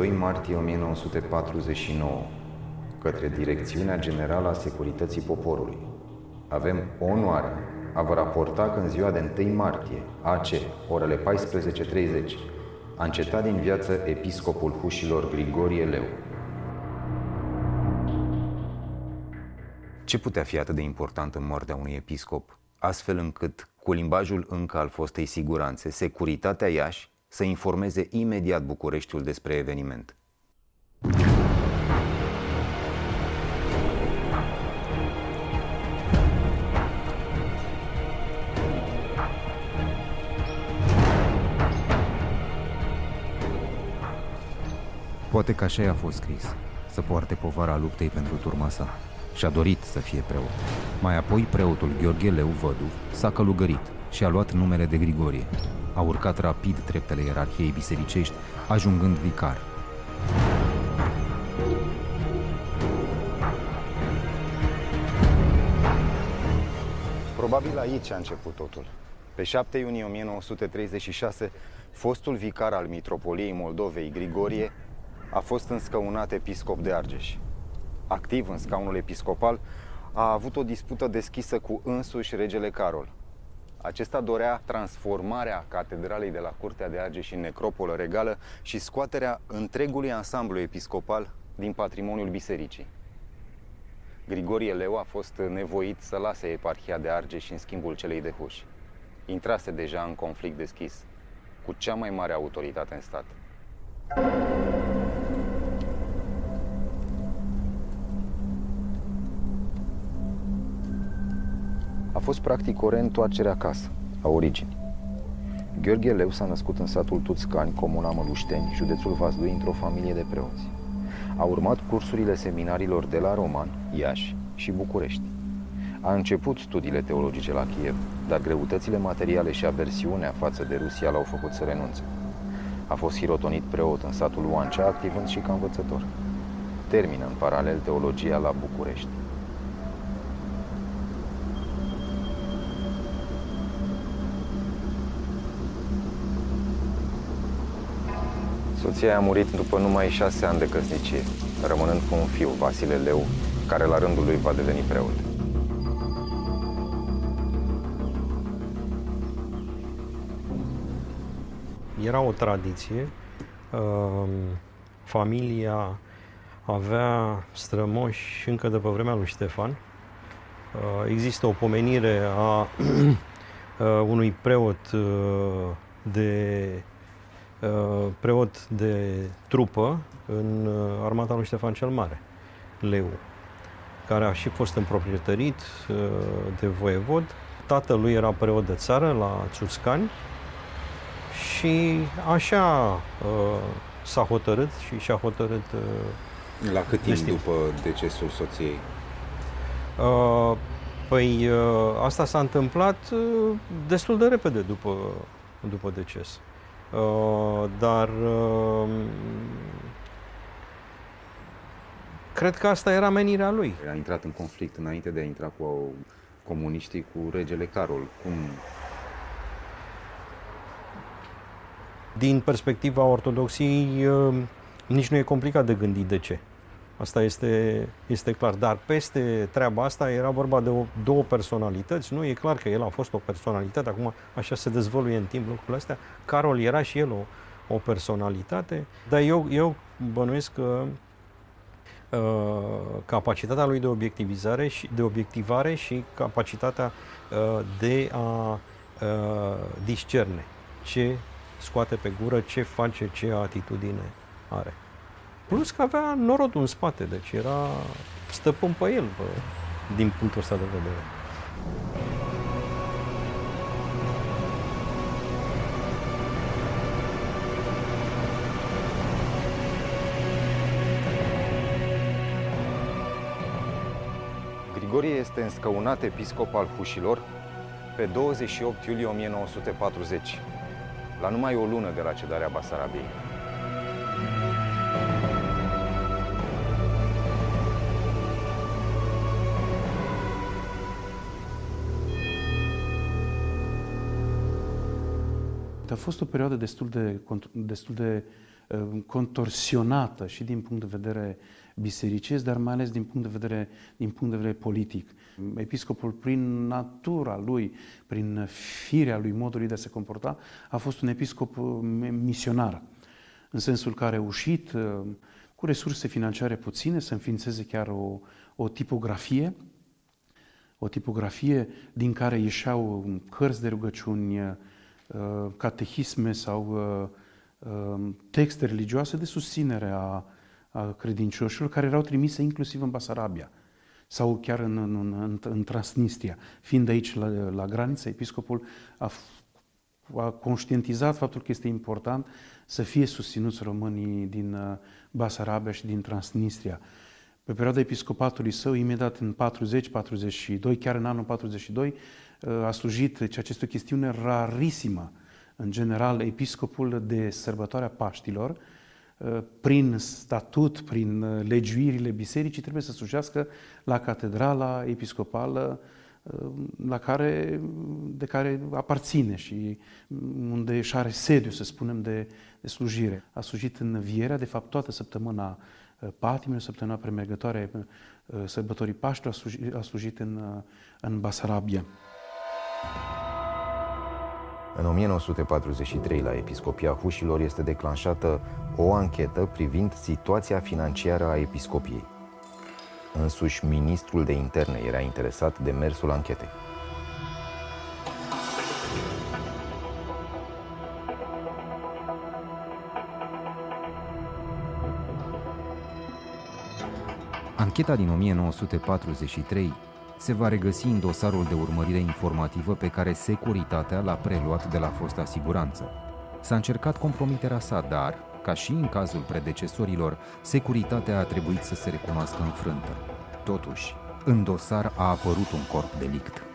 2 martie 1949 către Direcțiunea Generală a Securității Poporului. Avem onoarea a vă raporta că în ziua de 1 martie, AC, orele 14.30, a încetat din viață episcopul Hușilor Grigorie Leu. Ce putea fi atât de important în moartea unui episcop, astfel încât, cu limbajul încă al fostei siguranțe, securitatea Iași să informeze imediat Bucureștiul despre eveniment? Poate că așa i-a fost scris, să poarte povara luptei pentru turma sa. Și-a dorit să fie preot. Mai apoi preotul Gheorghe Leu Vădu s-a călugărit și a luat numele de Grigorie. A urcat rapid treptele ierarhiei bisericești, ajungând vicar. Probabil aici a început totul. Pe 7 iunie 1936, fostul vicar al Mitropoliei Moldovei, Grigorie, a fost înscăunat episcop de Argeș. Activ în scaunul episcopal, a avut o dispută deschisă cu însuși regele Carol. Acesta dorea transformarea catedralei de la Curtea de Argeș în necropolă regală și scoaterea întregului ansamblu episcopal din patrimoniul bisericii. Grigorie Leu a fost nevoit să lase eparhia de Argeș în schimbul celei de Huș. Intrase deja în conflict deschis cu cea mai mare autoritate în stat. Fost practic o reîntoarcere acasă, a origini. Gheorghe Leu s-a născut în satul Tuțcani, comuna Mălușteni, județul Vaslui, într-o familie de preoți. A urmat cursurile seminarilor de la Roman, Iași și București. A început studiile teologice la Kiev, dar greutățile materiale și aversiunea față de Rusia l-au făcut să renunțe. A fost hirotonit preot în satul Oancea, activând și ca învățător. Termină în paralel teologia la București. Soția a murit după numai șase ani de căsnicie, rămânând cu un fiu, Vasile Leu, care la rândul lui va deveni preot. Era o tradiție. Familia avea strămoși încă de pe vremea lui Ștefan. Există o pomenire a unui preot de preot de trupă în armata lui Ștefan cel Mare, Leu, care a și fost împroprietărit de voievod. Tatălui era preot de țară la Țuscani și așa s-a hotărât și și-a hotărât La cât timp după decesul soției? Păi asta s-a întâmplat destul de repede după, după deces. Uh, dar uh, cred că asta era menirea lui. A intrat în conflict înainte de a intra cu comuniștii, cu regele Carol. Cum Din perspectiva ortodoxiei, uh, nici nu e complicat de gândit de ce. Asta este, este clar. Dar peste treaba asta era vorba de o, două personalități. Nu e clar că el a fost o personalitate. Acum așa se dezvăluie în timp lucrurile astea. Carol era și el o, o personalitate. Dar eu, eu bănuiesc că uh, capacitatea lui de obiectivizare și de obiectivare și capacitatea uh, de a uh, discerne ce scoate pe gură, ce face, ce atitudine are. Plus că avea norodul în spate, deci era stăpân pe el, bă, din punctul ăsta de vedere. Grigorie este înscăunat episcop al Hușilor pe 28 iulie 1940, la numai o lună de la cedarea Basarabiei. A fost o perioadă destul de, destul de contorsionată și din punct de vedere bisericesc, dar mai ales din punct de vedere, din punct de vedere politic. Episcopul, prin natura lui, prin firea lui, modul lui de a se comporta, a fost un episcop misionar, în sensul că a reușit, cu resurse financiare puține, să înființeze chiar o, o tipografie, o tipografie din care ieșeau cărți de rugăciuni, uh, catehisme sau uh, uh, texte religioase de susținere a, a credincioșilor care erau trimise inclusiv în Basarabia sau chiar în, în, în, în Transnistria. Fiind aici la, la graniță, episcopul a, a conștientizat faptul că este important să fie susținuți românii din Basarabia și din Transnistria. Pe perioada episcopatului său, imediat în 40-42, chiar în anul 42, a slujit, deci această chestiune rarisimă, în general, episcopul de sărbătoarea Paștilor, prin statut, prin legiuirile bisericii, trebuie să slujească la catedrala episcopală la care, de care aparține și unde își are sediu, să spunem, de, de slujire. A slujit în Vierea, de fapt, toată săptămâna patimile, săptămâna premergătoare sărbătorii Paști, a slujit, a slujit în, în Basarabia. În 1943, la Episcopia Hușilor, este declanșată o anchetă privind situația financiară a episcopiei. Însuși, ministrul de interne era interesat de mersul anchetei. Ancheta din 1943 se va regăsi în dosarul de urmărire informativă pe care securitatea l-a preluat de la fosta siguranță. S-a încercat compromiterea sa, dar, ca și în cazul predecesorilor, securitatea a trebuit să se recunoască înfrântă. Totuși, în dosar a apărut un corp delict.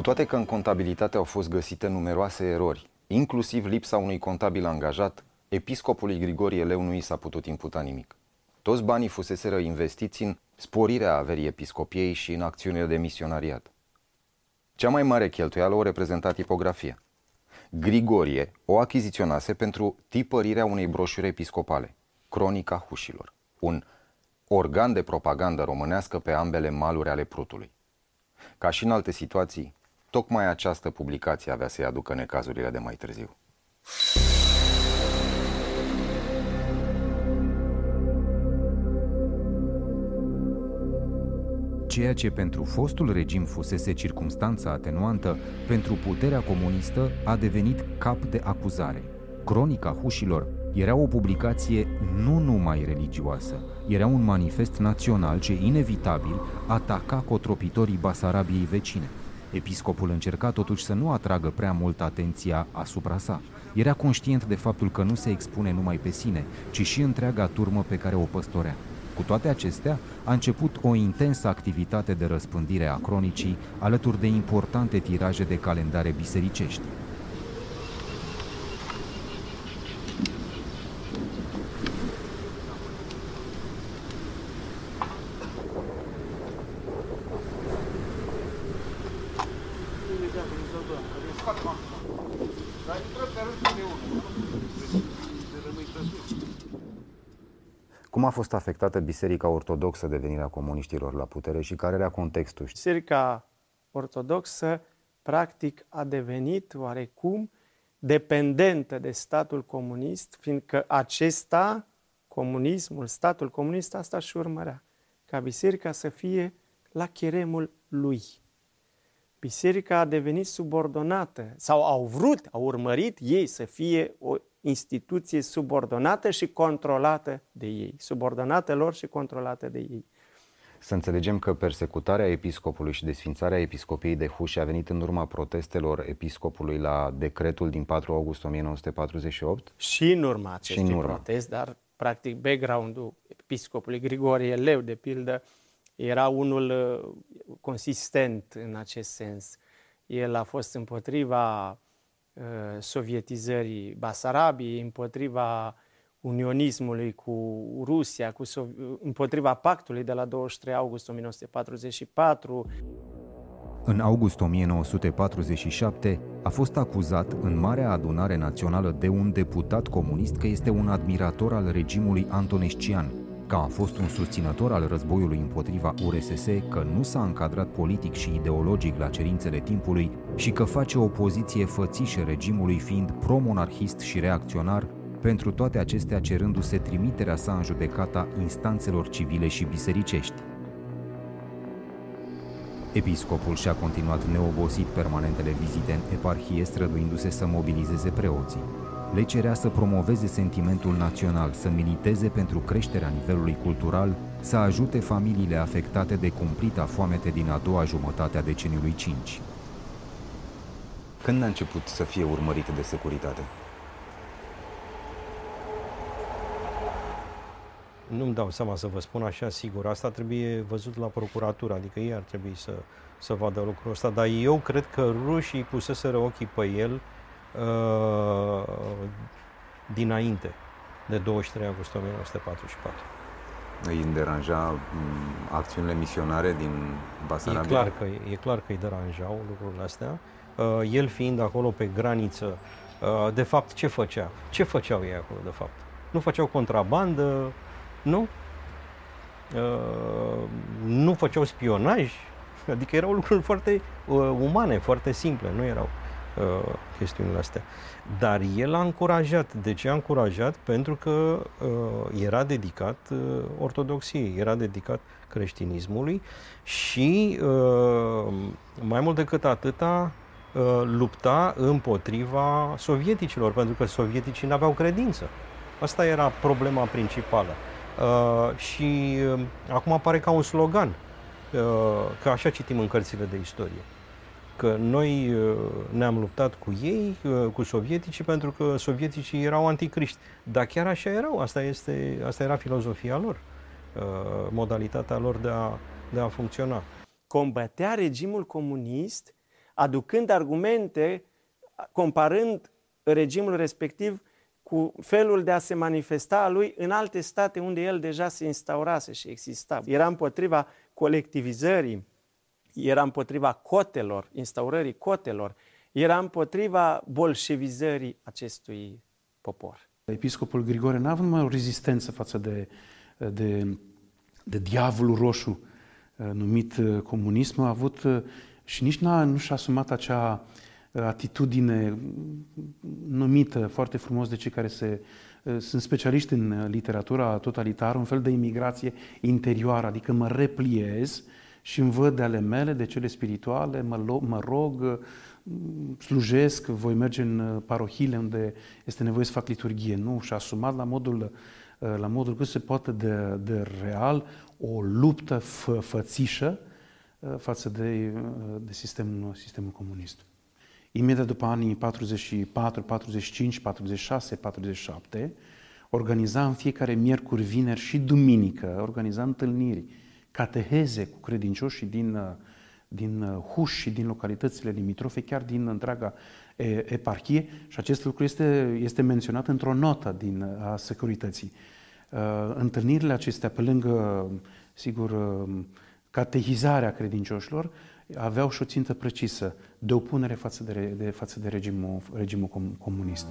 Cu toate că în contabilitate au fost găsite numeroase erori, inclusiv lipsa unui contabil angajat, episcopului Grigorie Leu nu i s-a putut imputa nimic. Toți banii fuseseră investiți în sporirea averii episcopiei și în acțiunile de misionariat. Cea mai mare cheltuială o reprezenta tipografia. Grigorie o achiziționase pentru tipărirea unei broșuri episcopale, Cronica Hușilor, un organ de propagandă românească pe ambele maluri ale Prutului. Ca și în alte situații, Tocmai această publicație avea să-i aducă necazurile de mai târziu. Ceea ce pentru fostul regim fusese circumstanța atenuantă, pentru puterea comunistă a devenit cap de acuzare. Cronica Hușilor era o publicație nu numai religioasă, era un manifest național ce inevitabil ataca cotropitorii Basarabiei vecine. Episcopul încerca totuși să nu atragă prea mult atenția asupra sa. Era conștient de faptul că nu se expune numai pe sine, ci și întreaga turmă pe care o păstorea. Cu toate acestea, a început o intensă activitate de răspândire a cronicii, alături de importante tiraje de calendare bisericești. Cum a fost afectată Biserica Ortodoxă de venirea comuniștilor la putere și care era contextul? Biserica Ortodoxă practic a devenit oarecum dependentă de statul comunist, fiindcă acesta, comunismul, statul comunist, asta și urmărea, ca biserica să fie la cheremul lui. Biserica a devenit subordonată sau au vrut, au urmărit ei să fie o instituție subordonată și controlată de ei, subordonată lor și controlată de ei. Să înțelegem că persecutarea episcopului și desfințarea episcopiei de Huși a venit în urma protestelor episcopului la decretul din 4 august 1948? Și în urma acestui și în urma. protest, dar practic background-ul episcopului Grigorie Leu, de pildă, era unul uh, consistent în acest sens. El a fost împotriva Uh, sovietizării Basarabiei, împotriva unionismului cu Rusia, cu împotriva pactului de la 23 august 1944. În august 1947 a fost acuzat în Marea Adunare Națională de un deputat comunist că este un admirator al regimului antonescian, că a fost un susținător al războiului împotriva URSS, că nu s-a încadrat politic și ideologic la cerințele timpului și că face opoziție fățișă regimului fiind pro-monarhist și reacționar, pentru toate acestea cerându-se trimiterea sa în judecata instanțelor civile și bisericești. Episcopul și-a continuat neobosit permanentele vizite în eparhie, străduindu-se să mobilizeze preoții. Le cerea să promoveze sentimentul național, să militeze pentru creșterea nivelului cultural, să ajute familiile afectate de cumplita foamete din a doua jumătate a deceniului 5. Când a început să fie urmărit de securitate? Nu-mi dau seama să vă spun așa sigur. Asta trebuie văzut la procuratură, adică ei ar trebui să, să vadă lucrul ăsta. Dar eu cred că rușii puseseră ochii pe el uh, dinainte de 23 august 1944. Îi deranja mm, acțiunile misionare din Basarabia? E clar că, e clar că îi deranjau lucrurile astea. Uh, el fiind acolo pe graniță, uh, de fapt ce făcea? Ce făceau ei acolo de fapt? Nu făceau contrabandă, nu? Uh, nu făceau spionaj, adică erau lucruri foarte uh, umane, foarte simple, nu erau uh, chestiunile astea. Dar el a încurajat. De ce a încurajat? Pentru că uh, era dedicat uh, ortodoxiei, era dedicat creștinismului și uh, mai mult decât atâta uh, lupta împotriva sovieticilor, pentru că sovieticii nu aveau credință. Asta era problema principală. Uh, și uh, acum apare ca un slogan, uh, că așa citim în cărțile de istorie. Că noi uh, ne-am luptat cu ei, uh, cu sovieticii, pentru că sovieticii erau anticriști. Dar chiar așa erau, asta, este, asta era filozofia lor, uh, modalitatea lor de a, de a funcționa. Combătea regimul comunist, aducând argumente, comparând regimul respectiv cu felul de a se manifesta a lui în alte state unde el deja se instaurase și exista. Era împotriva colectivizării, era împotriva cotelor, instaurării cotelor, era împotriva bolșevizării acestui popor. Episcopul Grigore n-a avut numai o rezistență față de, de, de diavolul roșu uh, numit uh, comunism, a avut uh, și nici n-a, nu și-a asumat acea atitudine numită foarte frumos de cei care se, uh, sunt specialiști în literatura totalitară, un fel de imigrație interioară, adică mă repliez și îmi văd de ale mele, de cele spirituale, mă, mă rog, uh, slujesc, voi merge în uh, parohile unde este nevoie să fac liturghie. Nu, și asumat la modul, la modul cât se poate de, de real o luptă fă, fățișă față de, de sistemul, sistemul comunist. Imediat după anii 44, 45, 46, 47, organiza în fiecare miercuri, vineri și duminică, organiza întâlniri, cateheze cu credincioșii din, din Huș și din localitățile limitrofe, chiar din întreaga eparhie și acest lucru este, este menționat într-o notă din, a securității. Întâlnirile acestea, pe lângă, sigur, catehizarea credincioșilor, aveau și o țintă precisă de opunere față de, de, față de regimul, regimul comunist.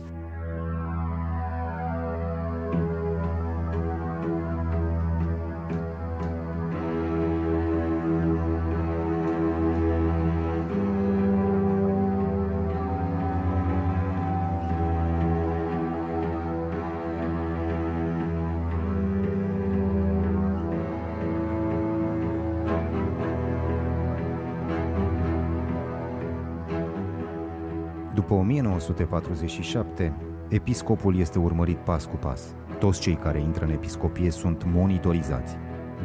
1947, episcopul este urmărit pas cu pas. Toți cei care intră în episcopie sunt monitorizați.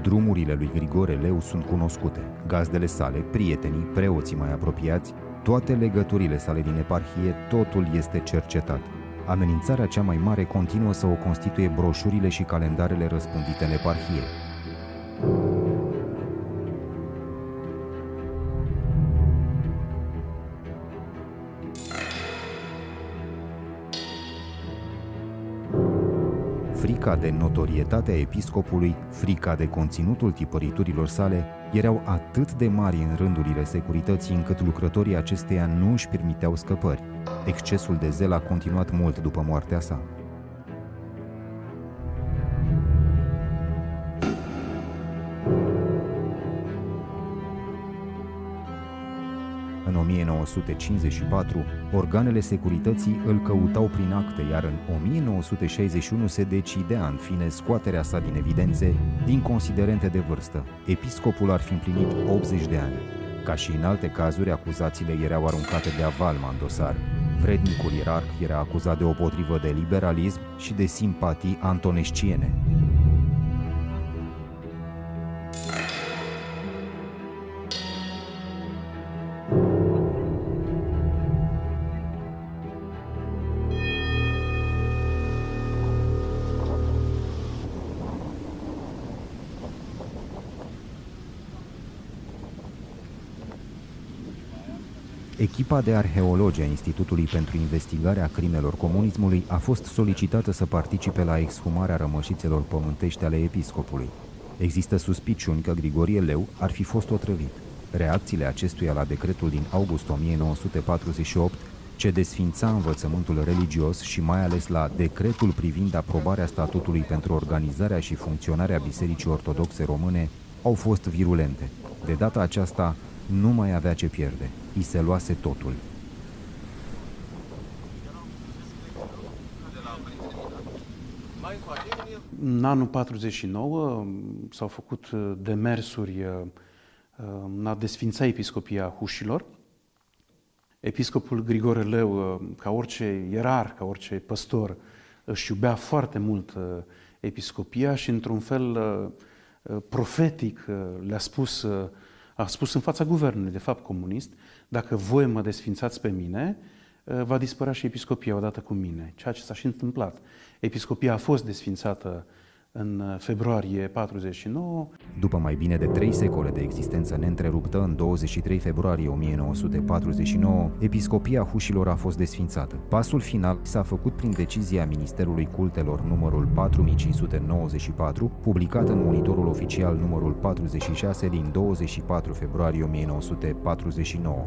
Drumurile lui Grigore Leu sunt cunoscute, gazdele sale, prietenii, preoții mai apropiați, toate legăturile sale din eparhie, totul este cercetat. Amenințarea cea mai mare continuă să o constituie broșurile și calendarele răspândite în eparhie. Frica de notorietatea episcopului, frica de conținutul tipăriturilor sale, erau atât de mari în rândurile securității încât lucrătorii acesteia nu își permiteau scăpări. Excesul de zel a continuat mult după moartea sa. În 1954, organele securității îl căutau prin acte, iar în 1961 se decidea în fine scoaterea sa din evidențe din considerente de vârstă. Episcopul ar fi împlinit 80 de ani. Ca și în alte cazuri, acuzațiile erau aruncate de avalma în dosar. Vrednicul ierarh era acuzat de o potrivă de liberalism și de simpatii antonesciene. Echipa de arheologi a Institutului pentru Investigarea Crimelor Comunismului a fost solicitată să participe la exhumarea rămășițelor pământești ale episcopului. Există suspiciuni că Grigorie Leu ar fi fost otrăvit. Reacțiile acestuia la decretul din august 1948 ce desfința învățământul religios și mai ales la decretul privind aprobarea statutului pentru organizarea și funcționarea Bisericii Ortodoxe Române au fost virulente. De data aceasta, nu mai avea ce pierde. I se luase totul. În anul 49 s-au făcut uh, demersuri uh, în a desfința episcopia Hușilor. Episcopul Grigore Leu, uh, ca orice ierar, ca orice păstor, își iubea foarte mult episcopia și într-un fel profetic le-a spus a spus în fața guvernului, de fapt comunist, dacă voi mă desfințați pe mine, uh, va dispărea și episcopia odată cu mine, ceea ce s-a și întâmplat. Episcopia a fost desfințată în uh, februarie 49. După mai bine de trei secole de existență neîntreruptă, în 23 februarie 1949, episcopia Hușilor a fost desfințată. Pasul final s-a făcut prin decizia Ministerului Cultelor numărul 4594, publicat în monitorul oficial numărul 46 din 24 februarie 1949.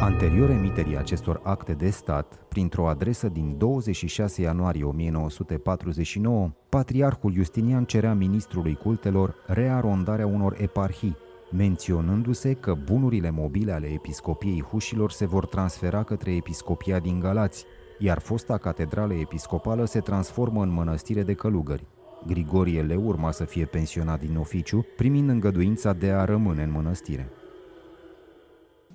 Anterior emiterii acestor acte de stat, printr-o adresă din 26 ianuarie 1949, Patriarhul Justinian cerea ministrului cultelor rearondarea unor eparhii, menționându-se că bunurile mobile ale episcopiei Hușilor se vor transfera către episcopia din Galați, iar fosta catedrală episcopală se transformă în mănăstire de călugări. Grigorie le urma să fie pensionat din oficiu, primind îngăduința de a rămâne în mănăstire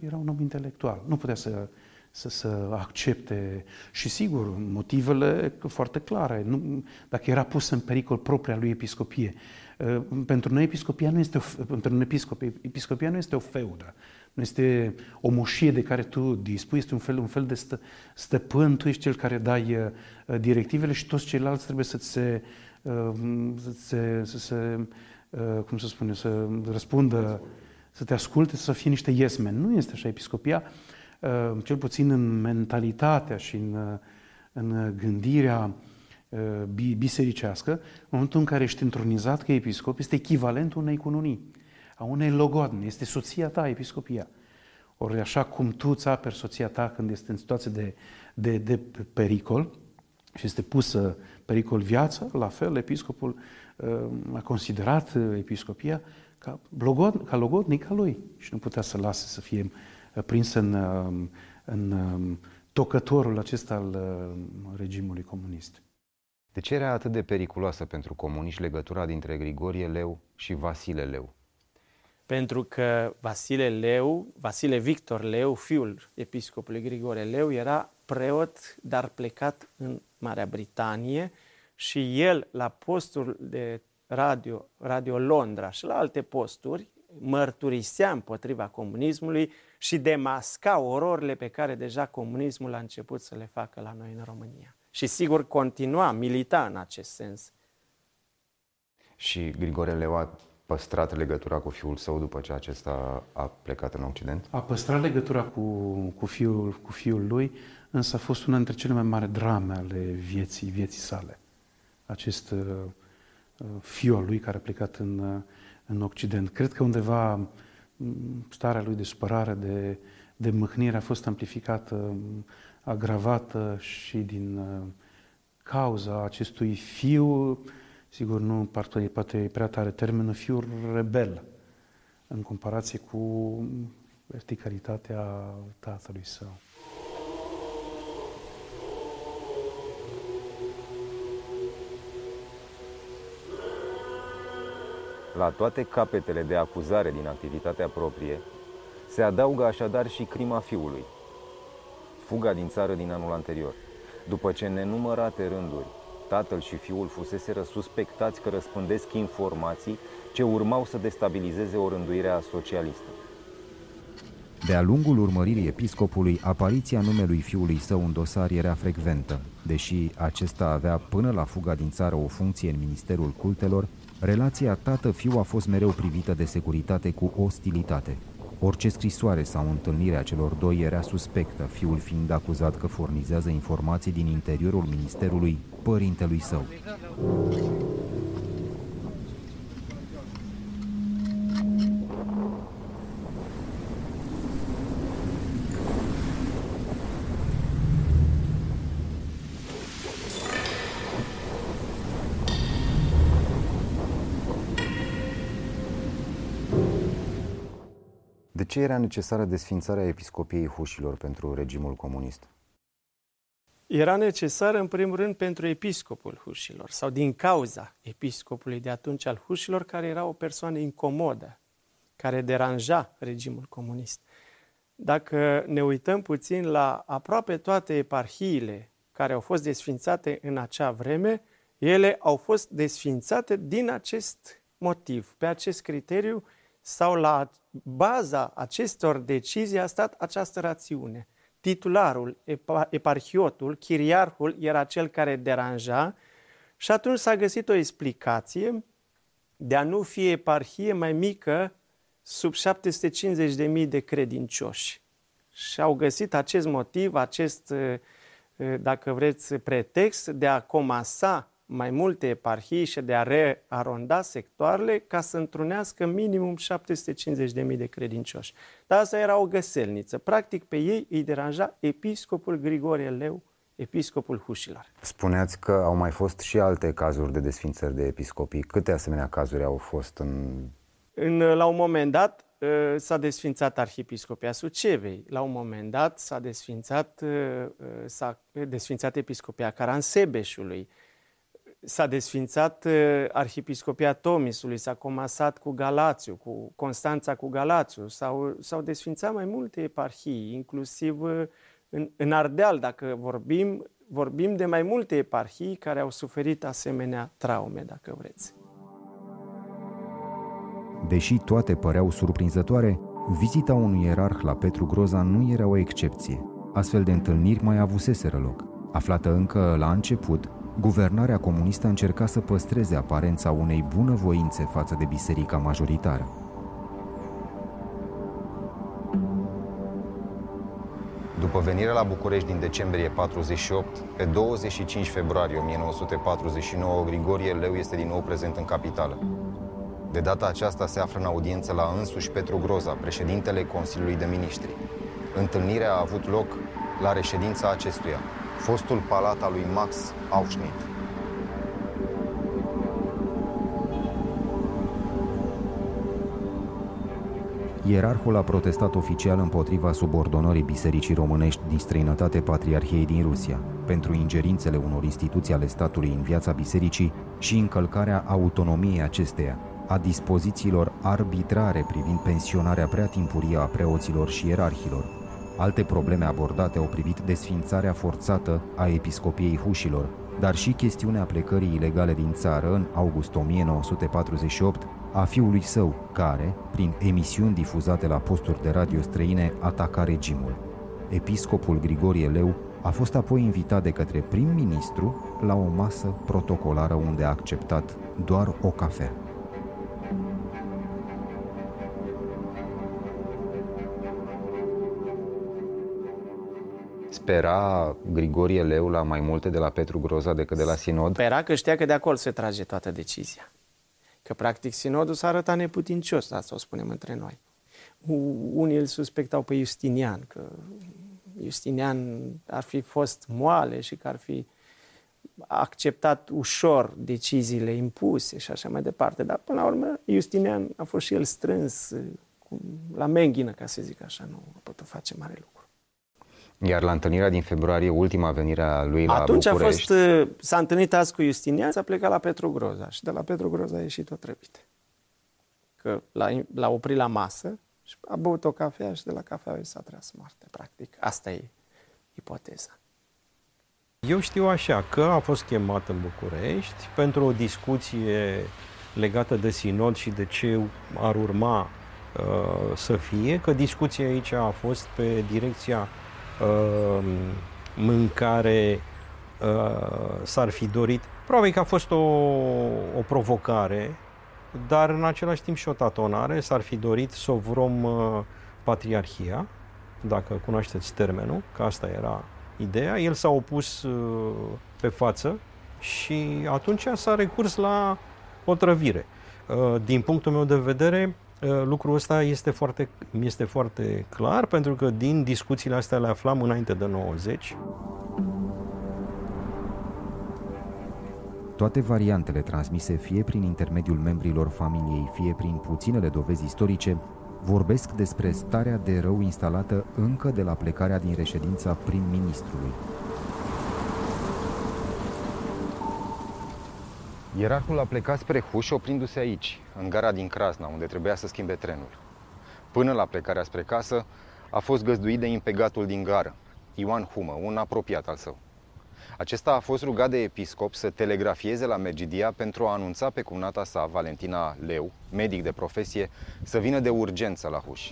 era un om intelectual. Nu putea să, să, să accepte și sigur, motivele foarte clare. Nu, dacă era pus în pericol propria lui episcopie. Uh, pentru noi episcopia nu este o, pentru noi episcopie, episcopia nu este o feudă. Nu este o moșie de care tu dispui, este un fel, un fel de stă, stăpân, tu ești cel care dai uh, directivele și toți ceilalți trebuie să se, uh, să se, să se cum să spune, să răspundă să te asculte, să fie niște yesmen. Nu este așa episcopia, uh, cel puțin în mentalitatea și în, uh, în gândirea uh, bisericească, în momentul în care ești întronizat ca episcop, este echivalentul unei cununii, a unei logodne, este soția ta, episcopia. Ori așa cum tu îți aperi soția ta când este în situație de, de, de pericol și este pusă pericol viața, la fel, episcopul a considerat episcopia ca, blogod, ca logodnic lui și nu putea să lase să fie uh, prins în, uh, în um, tocătorul acesta al uh, regimului comunist. De ce era atât de periculoasă pentru comuniști legătura dintre Grigorie Leu și Vasile Leu? Pentru că Vasile Leu, Vasile Victor Leu, fiul episcopului Grigore Leu, era preot, dar plecat în Marea Britanie și el, la postul de Radio, Radio Londra și la alte posturi, mărturisea împotriva comunismului și demasca ororile pe care deja comunismul a început să le facă la noi în România. Și sigur continua, milita în acest sens. Și Grigore Leu a păstrat legătura cu fiul său după ce acesta a plecat în Occident? A păstrat legătura cu, cu, fiul, cu fiul lui, însă a fost una dintre cele mai mari drame ale vieții, vieții sale acest fiu al lui care a plecat în, în Occident. Cred că undeva mm, starea lui de supărare, de, de mâhnire a fost amplificată, agravată și din cauza acestui fiu, sigur nu poate, poate prea tare termenul, fiu rebel în comparație cu verticalitatea tatălui său. La toate capetele de acuzare din activitatea proprie, se adaugă așadar și crima fiului, fuga din țară din anul anterior. După ce nenumărate rânduri, tatăl și fiul fuseseră suspectați că răspândesc informații ce urmau să destabilizeze o rânduire socialistă. De-a lungul urmăririi episcopului, apariția numelui fiului său în dosar era frecventă. Deși acesta avea până la fuga din țară o funcție în Ministerul Cultelor, relația tată-fiu a fost mereu privită de securitate cu ostilitate. Orice scrisoare sau întâlnire a celor doi era suspectă, fiul fiind acuzat că furnizează informații din interiorul ministerului părintelui său. Ce era necesară desfințarea episcopiei hușilor pentru regimul comunist? Era necesară, în primul rând, pentru episcopul hușilor, sau din cauza episcopului de atunci al hușilor, care era o persoană incomodă, care deranja regimul comunist. Dacă ne uităm puțin la aproape toate eparhiile care au fost desfințate în acea vreme, ele au fost desfințate din acest motiv, pe acest criteriu sau la baza acestor decizii a stat această rațiune. Titularul, eparhiotul, chiriarhul era cel care deranja și atunci s-a găsit o explicație de a nu fi eparhie mai mică sub 750.000 de credincioși. Și au găsit acest motiv, acest, dacă vreți, pretext de a comasa mai multe eparhii și de a rearonda sectoarele ca să întrunească minimum 750.000 de credincioși. Dar asta era o găselniță. Practic pe ei îi deranja episcopul Grigorie Leu, episcopul Hușilor. Spuneați că au mai fost și alte cazuri de desfințări de episcopii. Câte asemenea cazuri au fost în... în la un moment dat ă, s-a desfințat Arhiepiscopia Sucevei. La un moment dat s-a desfințat, ă, s-a desfințat Episcopia Caransebeșului s-a desfințat uh, Arhiepiscopia Tomisului, s-a comasat cu Galațiu, cu Constanța cu Galațiu, s-au, s-au desfințat mai multe eparhii, inclusiv uh, în, în Ardeal, dacă vorbim, vorbim de mai multe eparhii care au suferit asemenea traume, dacă vreți. Deși toate păreau surprinzătoare, vizita unui ierarh la Petru Groza nu era o excepție. Astfel de întâlniri mai avuseseră loc. Aflată încă la început, guvernarea comunistă încerca să păstreze aparența unei bunăvoințe față de biserica majoritară. După venirea la București din decembrie 48, pe 25 februarie 1949, Grigorie Leu este din nou prezent în capitală. De data aceasta se află în audiență la însuși Petru Groza, președintele Consiliului de Ministri. Întâlnirea a avut loc la reședința acestuia, fostul palat al lui Max Auschnitt. Ierarhul a protestat oficial împotriva subordonării Bisericii Românești din străinătate Patriarhiei din Rusia, pentru ingerințele unor instituții ale statului în viața bisericii și încălcarea autonomiei acesteia, a dispozițiilor arbitrare privind pensionarea prea timpurie a preoților și ierarhilor, Alte probleme abordate au privit desfințarea forțată a episcopiei hușilor, dar și chestiunea plecării ilegale din țară în august 1948 a fiului său, care, prin emisiuni difuzate la posturi de radio străine, ataca regimul. Episcopul Grigorie Leu a fost apoi invitat de către prim-ministru la o masă protocolară unde a acceptat doar o cafea. Spera Grigorie Leu la mai multe de la Petru Groza decât de la Sinod? Spera că știa că de acolo se trage toată decizia. Că practic Sinodul s-a arătat neputincios, asta o spunem între noi. Unii îl suspectau pe Justinian, că Justinian ar fi fost moale și că ar fi acceptat ușor deciziile impuse și așa mai departe. Dar, până la urmă, Justinian a fost și el strâns la menghină, ca să zic așa, nu a putut face mare lucru. Iar la întâlnirea din februarie, ultima venire a lui la Atunci București... a fost, uh, s-a întâlnit azi cu Justinian, s-a plecat la Petru Groza și de la Petru Groza a ieșit o trăbite. Că l-a, l-a oprit la masă și a băut o cafea și de la cafea i s-a tras moarte, practic. Asta e ipoteza. Eu știu așa, că a fost chemat în București pentru o discuție legată de sinod și de ce ar urma uh, să fie, că discuția aici a fost pe direcția uh, mâncare uh, s-ar fi dorit. Probabil că a fost o, o provocare, dar în același timp și o tatonare. S-ar fi dorit să o vrom uh, patriarhia, dacă cunoașteți termenul, că asta era ideea. El s-a opus uh, pe față și atunci s-a recurs la otrăvire. Uh, din punctul meu de vedere, uh, lucrul ăsta este foarte, este foarte clar, pentru că din discuțiile astea le aflam înainte de 90. Toate variantele transmise fie prin intermediul membrilor familiei, fie prin puținele dovezi istorice, vorbesc despre starea de rău instalată încă de la plecarea din reședința prim-ministrului. Ierarhul a plecat spre Huș oprindu-se aici, în gara din Crasna, unde trebuia să schimbe trenul. Până la plecarea spre casă, a fost găzduit de impegatul din gară, Ioan Humă, un apropiat al său. Acesta a fost rugat de episcop să telegrafieze la Mergidia pentru a anunța pe cumnata sa, Valentina Leu, medic de profesie, să vină de urgență la Huș.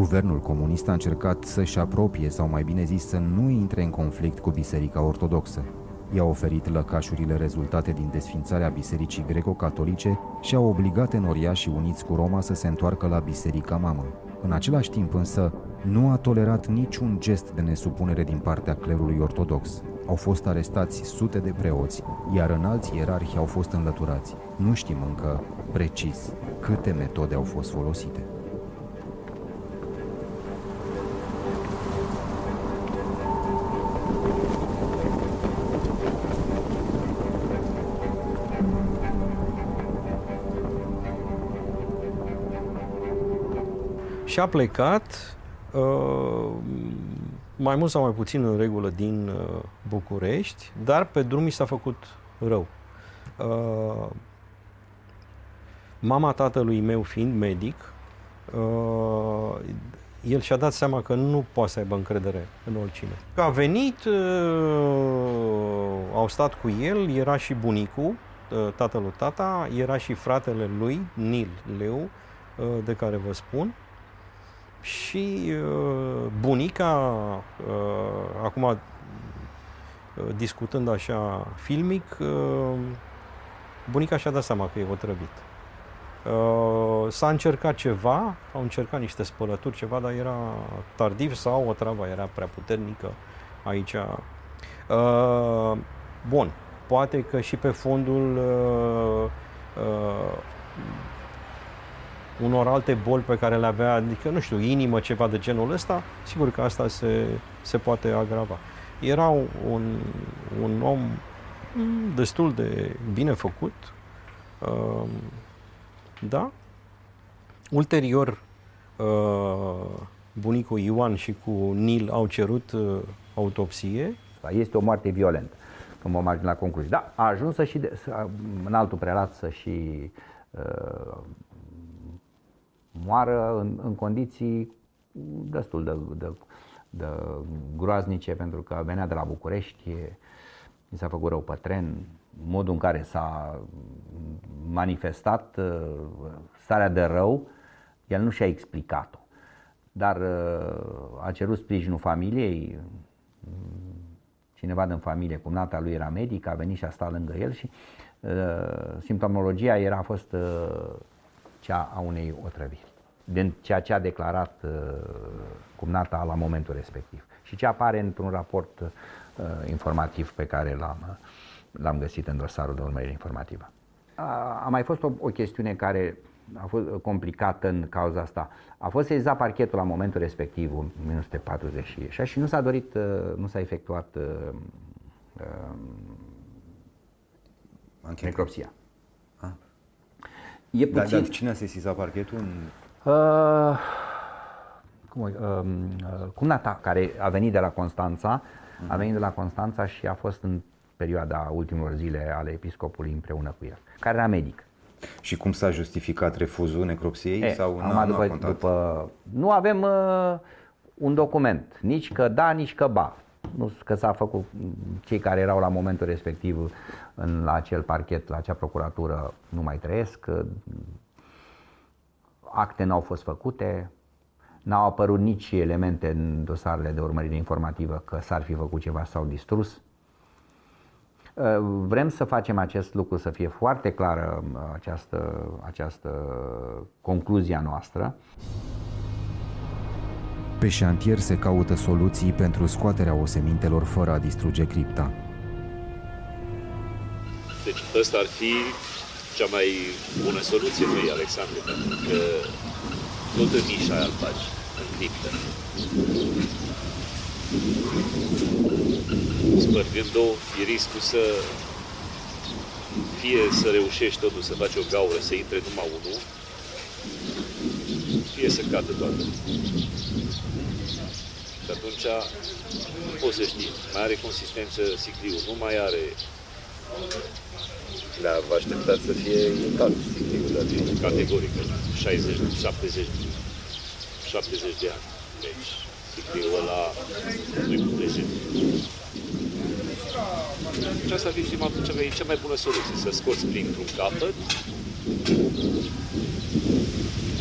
Guvernul comunist a încercat să-și apropie, sau mai bine zis, să nu intre în conflict cu Biserica Ortodoxă. I-a oferit lăcașurile rezultate din desfințarea Bisericii Greco-Catolice și a obligat enoriașii uniți cu Roma să se întoarcă la Biserica Mamă. În același timp însă, nu a tolerat niciun gest de nesupunere din partea clerului ortodox. Au fost arestați sute de preoți, iar în alți ierarhi au fost înlăturați. Nu știm încă precis câte metode au fost folosite. Și a plecat uh, mai mult sau mai puțin în regulă din uh, București, dar pe drum i s-a făcut rău. Uh, mama tatălui meu fiind medic, uh, el și-a dat seama că nu poate să aibă încredere în oricine. A venit, uh, au stat cu el, era și bunicul, uh, tatăl lui tata, era și fratele lui, Nil Leu, uh, de care vă spun, și uh, bunica, uh, acum uh, discutând așa filmic, uh, bunica și-a dat seama că e otrăvit. Uh, s-a încercat ceva, au încercat niște spălături, ceva, dar era tardiv sau o travă era prea puternică aici. Uh, bun, poate că și pe fondul uh, uh, unor alte boli pe care le avea, adică, nu știu, inimă, ceva de genul ăsta, sigur că asta se, se poate agrava. Era un, un om destul de bine făcut, uh, da. Ulterior, uh, bunicul Ioan și cu Nil au cerut uh, autopsie. Este o moarte violentă, când vom ajunge la concluzie. Da, a ajuns să și de, să, în altul prelat să și uh, moară în, în condiții destul de, de, de groaznice pentru că venea de la București, mi s-a făcut rău pe tren, modul în care s-a manifestat uh, starea de rău, el nu și-a explicat-o. Dar uh, a cerut sprijinul familiei cineva din familie, cumnata lui era medic, a venit și a stat lângă el și uh, simptomologia era a fost uh, cea a unei otrăviri din ceea ce a declarat uh, cumnata la momentul respectiv și ce apare într-un raport uh, informativ pe care l-am, uh, l-am găsit în dosarul de urmărire informativă. A, a mai fost o, o chestiune care a fost complicată în cauza asta. A fost sezat parchetul la momentul respectiv, în 1946, și nu s-a dorit, uh, nu s-a efectuat uh, uh, necropsia. Ah. E puțin... Dar, dar cine a sesizat parchetul? În... Uh, cum, uh, uh, cumnata care a venit de la Constanța, uh-huh. a venit de la Constanța și a fost în perioada ultimelor zile ale episcopului împreună cu el, care era medic. Și cum s-a justificat refuzul necropsiei? E, sau n-a, după, n-a după, nu avem uh, un document, nici că da, nici că ba. Nu că s-a făcut, cei care erau la momentul respectiv în, la acel parchet, la acea procuratură, nu mai trăiesc, acte n-au fost făcute, n-au apărut nici elemente în dosarele de urmărire informativă că s-ar fi făcut ceva sau distrus. Uh, vrem să facem acest lucru, să fie foarte clară uh, această, această concluzia noastră. Pe șantier se caută soluții pentru scoaterea osemintelor fără a distruge cripta. Deci ăsta ar fi cea mai bună soluție pe Alexandru, pentru că tot în nișa aia îl faci, în criptă spărgând-o, e riscul să fie să reușești totul să faci o gaură, să intre numai unul, fie să cadă toată. Și atunci nu poți să știi. Mai are consistență sicriul, nu mai are da, vă așteptați să fie intact sicriul de Categoric, 60, 70, 70 de ani. Deci, sicriul ăla nu-i puteți și asta ar fi cea mai, cea mai bună soluție, să scoți printr-un capăt,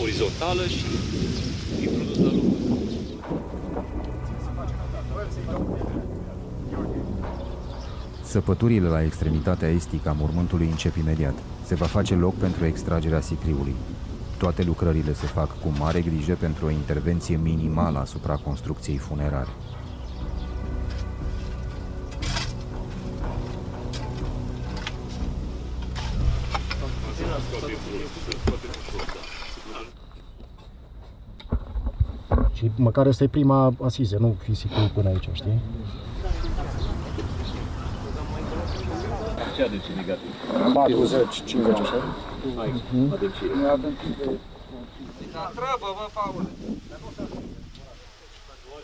orizontală și introdus la lucru. Săpăturile la extremitatea estică a mormântului încep imediat. Se va face loc pentru extragerea sicriului. Toate lucrările se fac cu mare grijă pentru o intervenție minimală asupra construcției funerare. Și măcar asta e prima asize, nu fisicul până aici, știi? Ce adânci negativ? 40, 50, așa? Mhm. Întreabă, bă, Paul.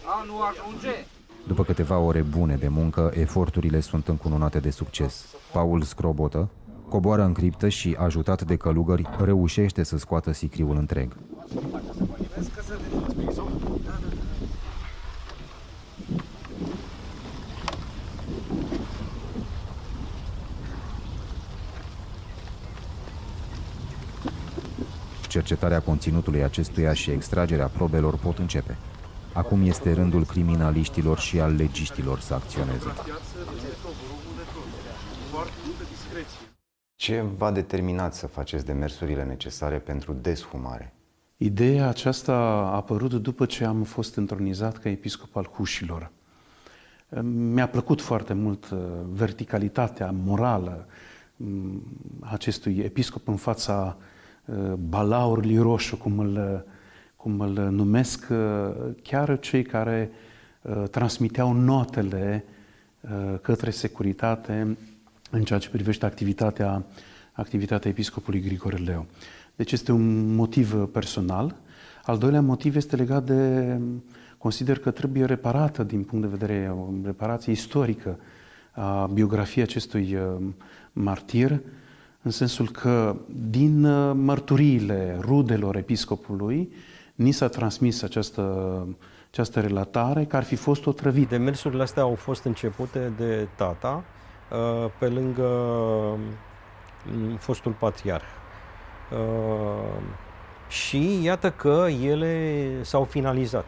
A, nu ajunge? După câteva ore bune de muncă, eforturile sunt încununate de succes. Paul scrobotă, coboară în criptă și, ajutat de călugări, reușește să scoată sicriul întreg. Cercetarea conținutului acestuia și extragerea probelor pot începe. Acum este rândul criminaliștilor și al legiștilor să acționeze. Ce v-a determinat să faceți demersurile necesare pentru deshumare? Ideea aceasta a apărut după ce am fost întronizat ca episcop al Hușilor. Mi-a plăcut foarte mult uh, verticalitatea morală mm, acestui episcop în fața uh, balaurului roșu, cum îl, cum îl numesc uh, chiar cei care transmiteau notele către securitate în ceea ce privește activitatea, activitatea episcopului Grigore Leo. Deci este un motiv personal. Al doilea motiv este legat de, consider că trebuie reparată din punct de vedere, o reparație istorică a biografiei acestui uh, martir, în sensul că din uh, mărturiile rudelor episcopului ni s-a transmis această, această relatare că ar fi fost otrăvit. Demersurile astea au fost începute de tata, uh, pe lângă fostul patriarh. Uh, și iată că ele s-au finalizat.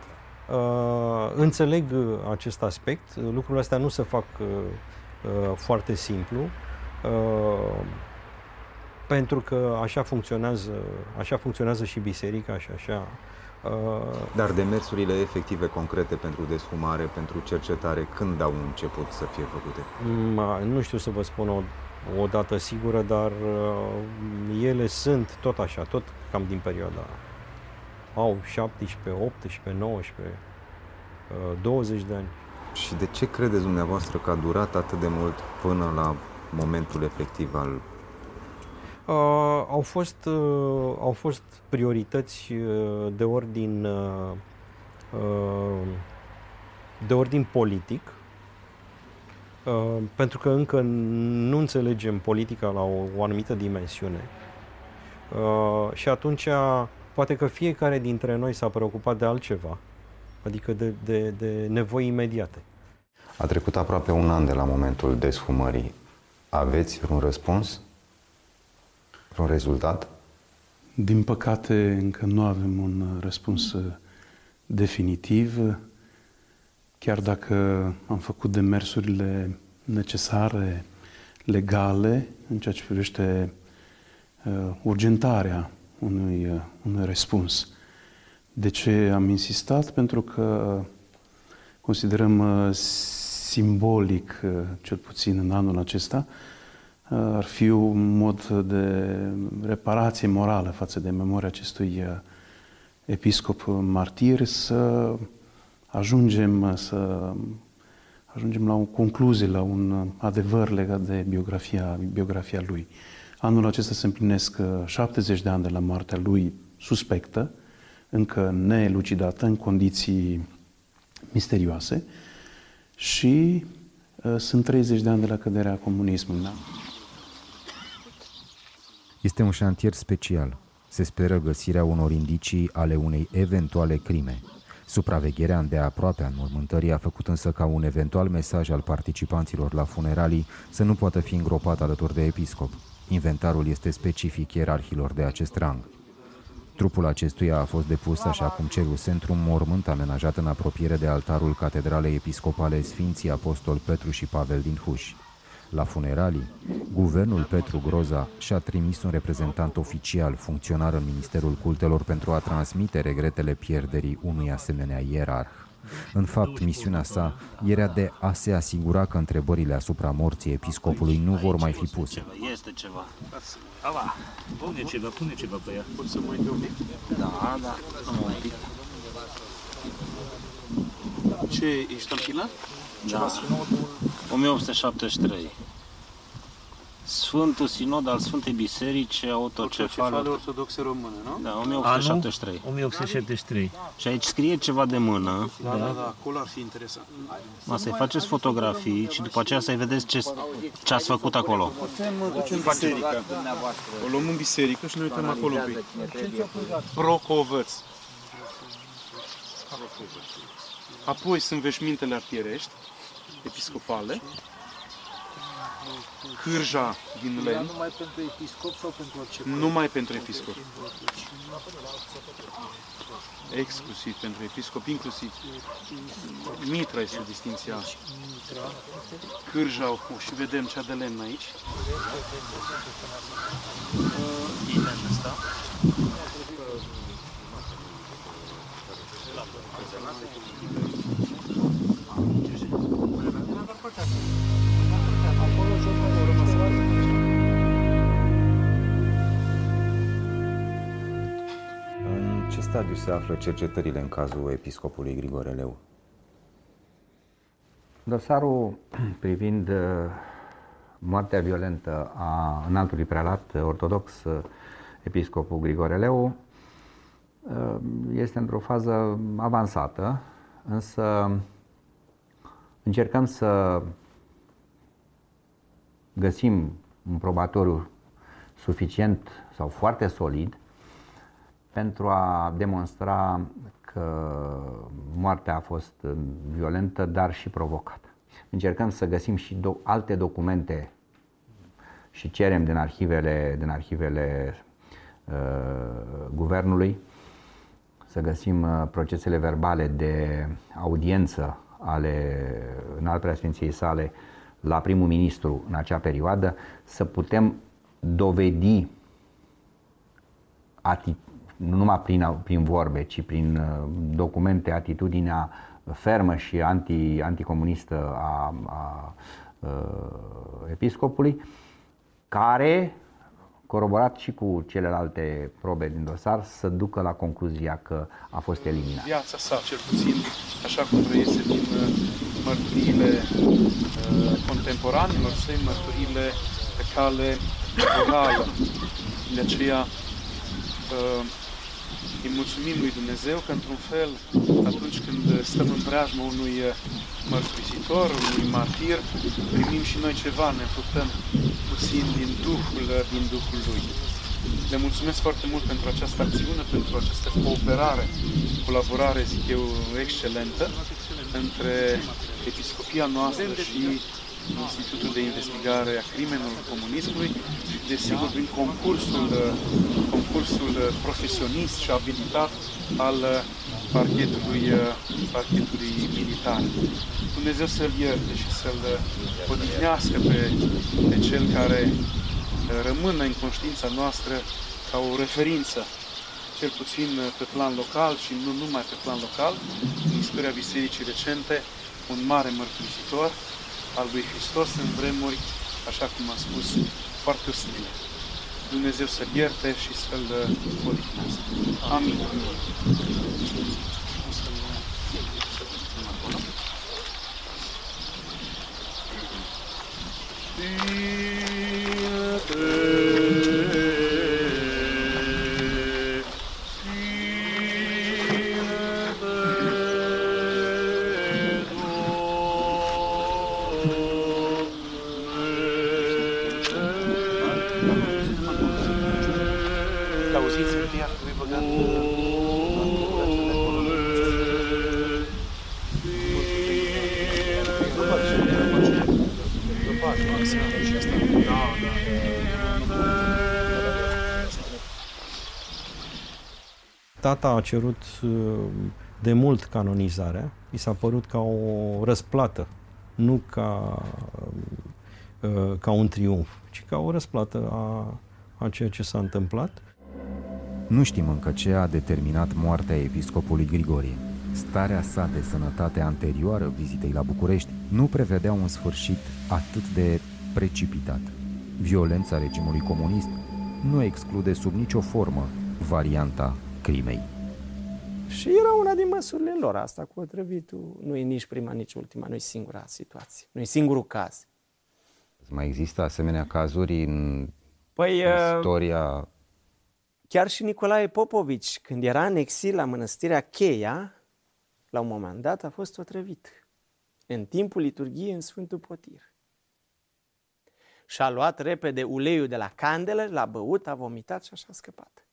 Uh, înțeleg acest aspect. Lucrurile astea nu se fac uh, uh, foarte simplu. Uh, pentru că așa funcționează, așa funcționează și biserica și așa Uh, Dar demersurile efective, concrete pentru deshumare, pentru cercetare, când au început să fie făcute? Nu știu să vă spun o, o dată sigură, dar uh, ele sunt tot așa, tot cam din perioada au 17, 18, 19, 20 de ani. Și de ce credeți dumneavoastră că a durat atât de mult până la momentul efectiv al Uh, au, fost, uh, au fost priorități uh, de ordin uh, uh, de ordin politic, uh, pentru că încă nu înțelegem politica la o, o anumită dimensiune. Uh, și atunci poate că fiecare dintre noi s-a preocupat de altceva, adică de, de, de nevoi imediate. A trecut aproape un an de la momentul desfumării. Aveți un răspuns? Un rezultat? Din păcate, încă nu avem un răspuns uh, definitiv, chiar dacă am făcut demersurile necesare, legale, în ceea ce privește uh, urgentarea unui, uh, unui răspuns. De ce am insistat? Pentru că considerăm uh, simbolic, uh, cel puțin în anul acesta, ar fi un mod de reparație morală față de memoria acestui uh, episcop martir, să ajungem să ajungem la o concluzie, la un adevăr legat de biografia, biografia lui. Anul acesta se împlinesc 70 uh, de ani de la moartea lui suspectă, încă nelucidată, în condiții misterioase și uh, sunt 30 de ani de la căderea comunismului. Da? Este un șantier special. Se speră găsirea unor indicii ale unei eventuale crime. Supravegherea îndeaproape a înmormântării a făcut însă ca un eventual mesaj al participanților la funeralii să nu poată fi îngropat alături de episcop. Inventarul este specific ierarhilor de acest rang. Trupul acestuia a fost depus așa cum cerul centrum mormânt amenajat în apropiere de altarul Catedralei Episcopale Sfinții Apostol Petru și Pavel din Huși. La funeralii, guvernul Petru Groza și-a trimis un reprezentant oficial, funcționar în Ministerul Cultelor, pentru a transmite regretele pierderii unui asemenea ierarh. În fapt, misiunea sa era de a se asigura că întrebările asupra morții episcopului nu vor mai fi puse. Este ceva. Ava, pune ceva, pune ceva pe ea. Poți să mă uit un pic? Da, da, un pic. Ce, ești ampilat? Da. 1873. Sfântul Sinod al Sfântei Biserici Autocefale Ortodoxe Române, nu? Da, 1873. 1873. Și aici scrie ceva de mână. Da, da, da, acolo ar fi interesant. Ma să-i faceți fotografii și după aceea să-i vedeți ce, ce ați făcut acolo. Ducem biserică. O luăm în biserică și ne uităm acolo un pic. Procovăț. Apoi sunt veșmintele artierești episcopale, cârja din lemn. Numai pentru episcop sau pentru orice? Numai pentru episcop. Exclusiv pentru episcop, inclusiv mitra este distinția. Cârja o și vedem cea de lemn aici. Imens ăsta. Stadiu se află cercetările în cazul episcopului Grigore Leu? Dosarul privind uh, moartea violentă a înaltului prelat ortodox, uh, episcopul Grigore Leu, uh, este într-o fază avansată, însă încercăm să găsim un probatoriu suficient sau foarte solid pentru a demonstra că moartea a fost violentă, dar și provocată. Încercăm să găsim și do- alte documente și cerem din arhivele, din arhivele uh, guvernului să găsim uh, procesele verbale de audiență ale înalt preasfinției sale la primul ministru în acea perioadă, să putem dovedi ati- nu numai prin, prin vorbe, ci prin uh, documente, atitudinea fermă și anti, anticomunistă a, a, a uh, episcopului, care coroborat și cu celelalte probe din dosar, să ducă la concluzia că a fost eliminat. Viața sa, cel puțin, așa cum reiese din uh, mărturiile uh, contemporanilor săi, mărturiile pe cale orală. De aceea uh, îi mulțumim lui Dumnezeu că, într-un fel, atunci când stăm în preajma unui uh, mărturisitor, unui martir, primim și noi ceva, ne fructăm puțin din Duhul, uh, din Duhul Lui. Le mulțumesc foarte mult pentru această acțiune, pentru această cooperare, colaborare, zic eu, excelentă între Episcopia noastră și Institutul de Investigare a Crimelor Comunismului și, desigur, prin concursul, concursul profesionist și abilitat al parchetului, parchetului militar. Dumnezeu să-l ierte și să-l odihnească pe, pe cel care rămână în conștiința noastră ca o referință, cel puțin pe plan local și nu numai pe plan local, în istoria Bisericii recente, un mare mărturisitor, al lui Hristos în vremuri, așa cum a spus, foarte ostile. Dumnezeu să-l ierte și să-l odihnească. Amin. Tata a cerut uh, de mult canonizarea, i s-a părut ca o răsplată, nu ca, uh, ca un triumf, ci ca o răsplată a, a ceea ce s-a întâmplat. Nu știm încă ce a determinat moartea episcopului Grigorie. Starea sa de sănătate anterioară vizitei la București nu prevedea un sfârșit atât de precipitat. Violența regimului comunist nu exclude sub nicio formă varianta crimei. Și era una din măsurile lor. Asta cu otrăvitul nu e nici prima, nici ultima, nu e singura situație, nu e singurul caz. Mai există asemenea cazuri în păi, istoria... Chiar și Nicolae Popovici, când era în exil la mănăstirea Cheia, la un moment dat a fost otrăvit. În timpul liturgiei în Sfântul Potir. Și-a luat repede uleiul de la candelă, l-a băut, a vomitat și așa a scăpat.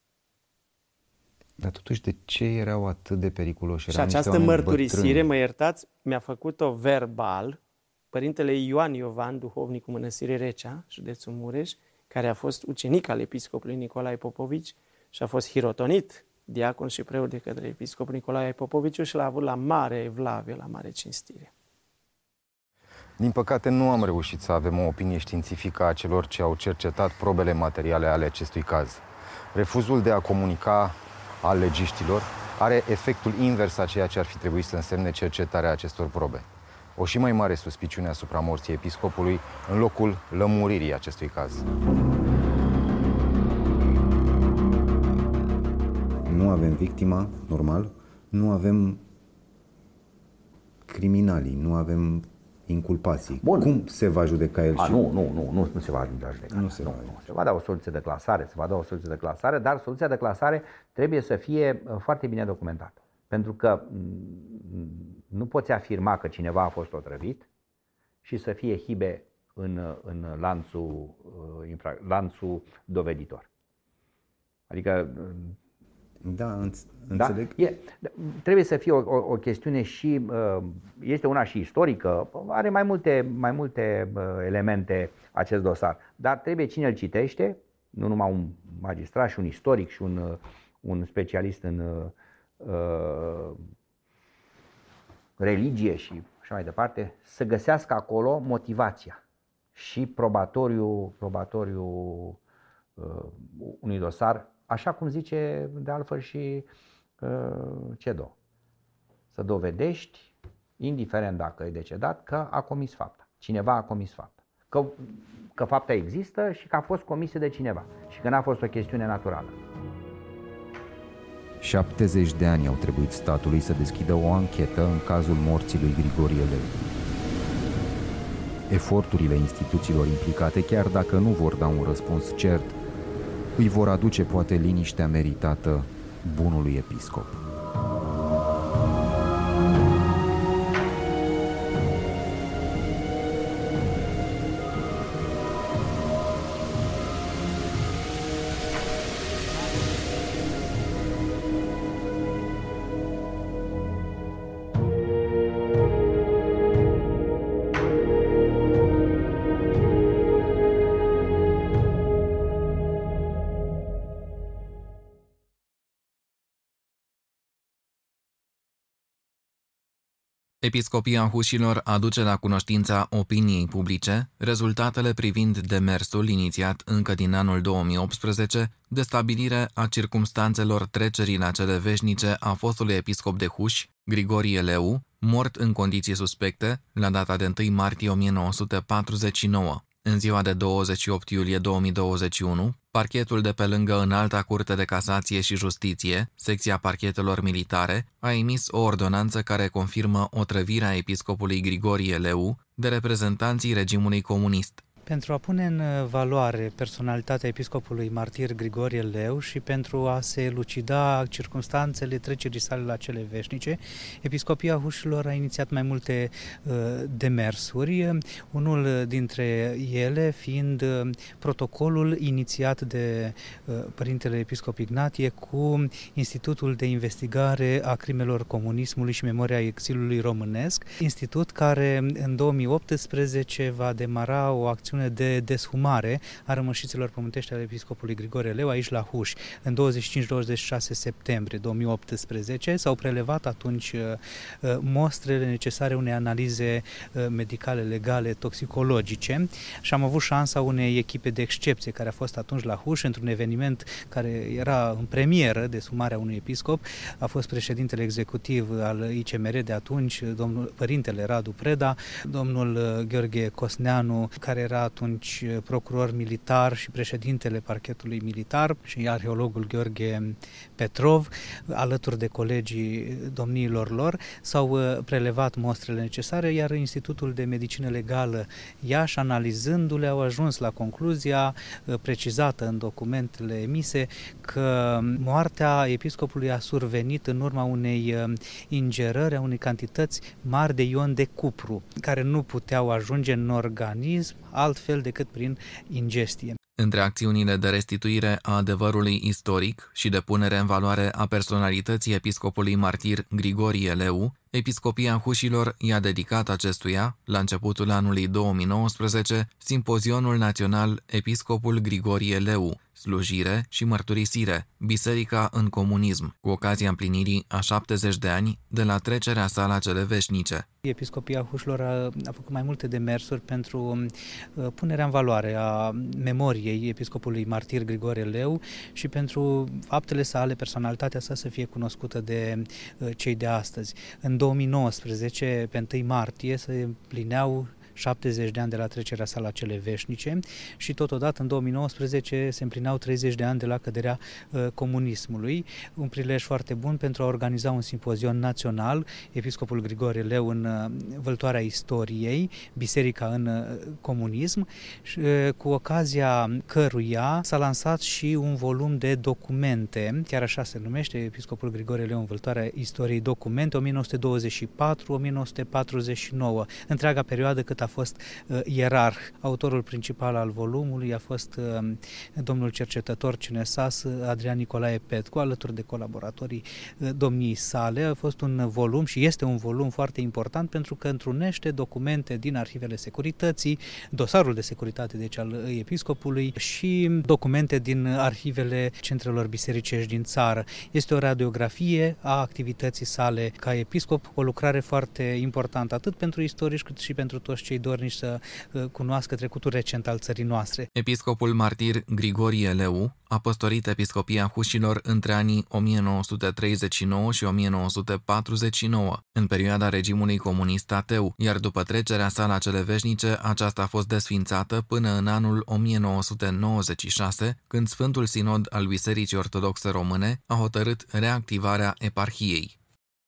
Dar totuși, de ce erau atât de periculoși? Și această mărturisire, bătrâni. mă iertați, mi-a făcut-o verbal părintele Ioan Iovan, duhovnicul Mănăstirii Recea, județul Mureș, care a fost ucenic al episcopului Nicolae Popovici și a fost hirotonit diacon și preot de către episcopul Nicolae Popoviciu și l-a avut la mare evlavie, la mare cinstire. Din păcate, nu am reușit să avem o opinie științifică a celor ce au cercetat probele materiale ale acestui caz. Refuzul de a comunica al legiștilor are efectul invers a ceea ce ar fi trebuit să însemne cercetarea acestor probe. O și mai mare suspiciune asupra morții episcopului în locul lămuririi acestui caz. Nu avem victima, normal, nu avem criminalii, nu avem inculpații. Bun. Cum se va judeca el? A, și... nu, nu, nu, nu, nu se va judeca. Nu se, nu, va. nu. se va da o soluție de clasare, se va da o soluție de clasare, dar soluția de clasare trebuie să fie uh, foarte bine documentată. Pentru că mm, nu poți afirma că cineva a fost otrăvit și să fie hibe în, în lanțul, uh, lanțul doveditor. Adică da, înțeleg. Da? E, trebuie să fie o, o, o chestiune și, uh, este una și istorică, are mai multe, mai multe uh, elemente acest dosar, dar trebuie cine îl citește, nu numai un magistrat și un istoric și un, uh, un specialist în uh, religie și așa mai departe, să găsească acolo motivația și probatoriu, probatoriu uh, unui dosar, așa cum zice de altfel și uh, CEDO. Să dovedești, indiferent dacă e decedat, că a comis fapta. Cineva a comis fapta. Că, că fapta există și că a fost comisă de cineva și că n-a fost o chestiune naturală. 70 de ani au trebuit statului să deschidă o anchetă în cazul morții lui Grigorie Leu. Eforturile instituțiilor implicate, chiar dacă nu vor da un răspuns cert, îi vor aduce poate liniștea meritată bunului episcop. Episcopia Hușilor aduce la cunoștința opiniei publice rezultatele privind demersul inițiat încă din anul 2018 de stabilire a circumstanțelor trecerii la cele veșnice a fostului episcop de Huș, Grigorie Leu, mort în condiții suspecte la data de 1 martie 1949. În ziua de 28 iulie 2021, parchetul de pe lângă Înalta Curte de Casație și Justiție, secția parchetelor militare, a emis o ordonanță care confirmă otrăvirea episcopului Grigorie Leu de reprezentanții regimului comunist pentru a pune în uh, valoare personalitatea episcopului martir Grigorie Leu și pentru a se lucida circunstanțele trecerii sale la cele veșnice, Episcopia Hușilor a inițiat mai multe uh, demersuri, unul dintre ele fiind uh, protocolul inițiat de uh, Părintele Episcop Ignatie cu Institutul de Investigare a Crimelor Comunismului și Memoria Exilului Românesc, institut care în 2018 va demara o acțiune acțiune de deshumare a rămășiților pământești ale episcopului Grigore Leu aici la Huș. În 25-26 septembrie 2018 s-au prelevat atunci uh, uh, mostrele necesare unei analize uh, medicale, legale, toxicologice și am avut șansa unei echipe de excepție care a fost atunci la Huș într-un eveniment care era în premieră de sumarea unui episcop. A fost președintele executiv al ICMR de atunci, domnul părintele Radu Preda, domnul Gheorghe Cosneanu, care era atunci procuror militar și președintele parchetului militar și arheologul Gheorghe Petrov, alături de colegii domniilor lor, s-au uh, prelevat mostrele necesare, iar Institutul de Medicină Legală Iași, analizându-le, au ajuns la concluzia uh, precizată în documentele emise că moartea episcopului a survenit în urma unei uh, ingerări a unei cantități mari de ion de cupru, care nu puteau ajunge în organism altfel decât prin ingestie. Între acțiunile de restituire a adevărului istoric și de punere în valoare a personalității episcopului martir Grigorie Leu, Episcopia Hușilor i-a dedicat acestuia, la începutul anului 2019, Simpozionul Național Episcopul Grigorie Leu, slujire și mărturisire, Biserica în comunism, cu ocazia împlinirii a 70 de ani de la trecerea sa la cele veșnice. Episcopia Hușilor a, a făcut mai multe demersuri pentru uh, punerea în valoare a memoriei episcopului martir Grigore Leu și pentru faptele sale, personalitatea sa să fie cunoscută de uh, cei de astăzi. În 2019, pe 1 martie, se împlineau 70 de ani de la trecerea sa la cele veșnice și totodată în 2019 se împlineau 30 de ani de la căderea uh, comunismului, un prilej foarte bun pentru a organiza un simpozion național, Episcopul Grigore Leu în uh, văltoarea istoriei, Biserica în uh, comunism, și, uh, cu ocazia căruia s-a lansat și un volum de documente, chiar așa se numește Episcopul Grigore Leu în văltoarea istoriei documente 1924-1949, întreaga perioadă cât a fost uh, ierarh. Autorul principal al volumului a fost uh, domnul cercetător Cinesas Adrian Nicolae Petcu, alături de colaboratorii uh, domniei sale. A fost un volum și este un volum foarte important pentru că întrunește documente din arhivele securității, dosarul de securitate deci al episcopului și documente din arhivele centrelor bisericești din țară. Este o radiografie a activității sale ca episcop, o lucrare foarte importantă atât pentru istorici cât și pentru toți cei dornici să uh, cunoască trecutul recent al țării noastre. Episcopul martir Grigorie Leu a păstorit episcopia Hușilor între anii 1939 și 1949, în perioada regimului comunist ateu, iar după trecerea sa la cele veșnice, aceasta a fost desfințată până în anul 1996, când Sfântul Sinod al Bisericii Ortodoxe Române a hotărât reactivarea eparhiei.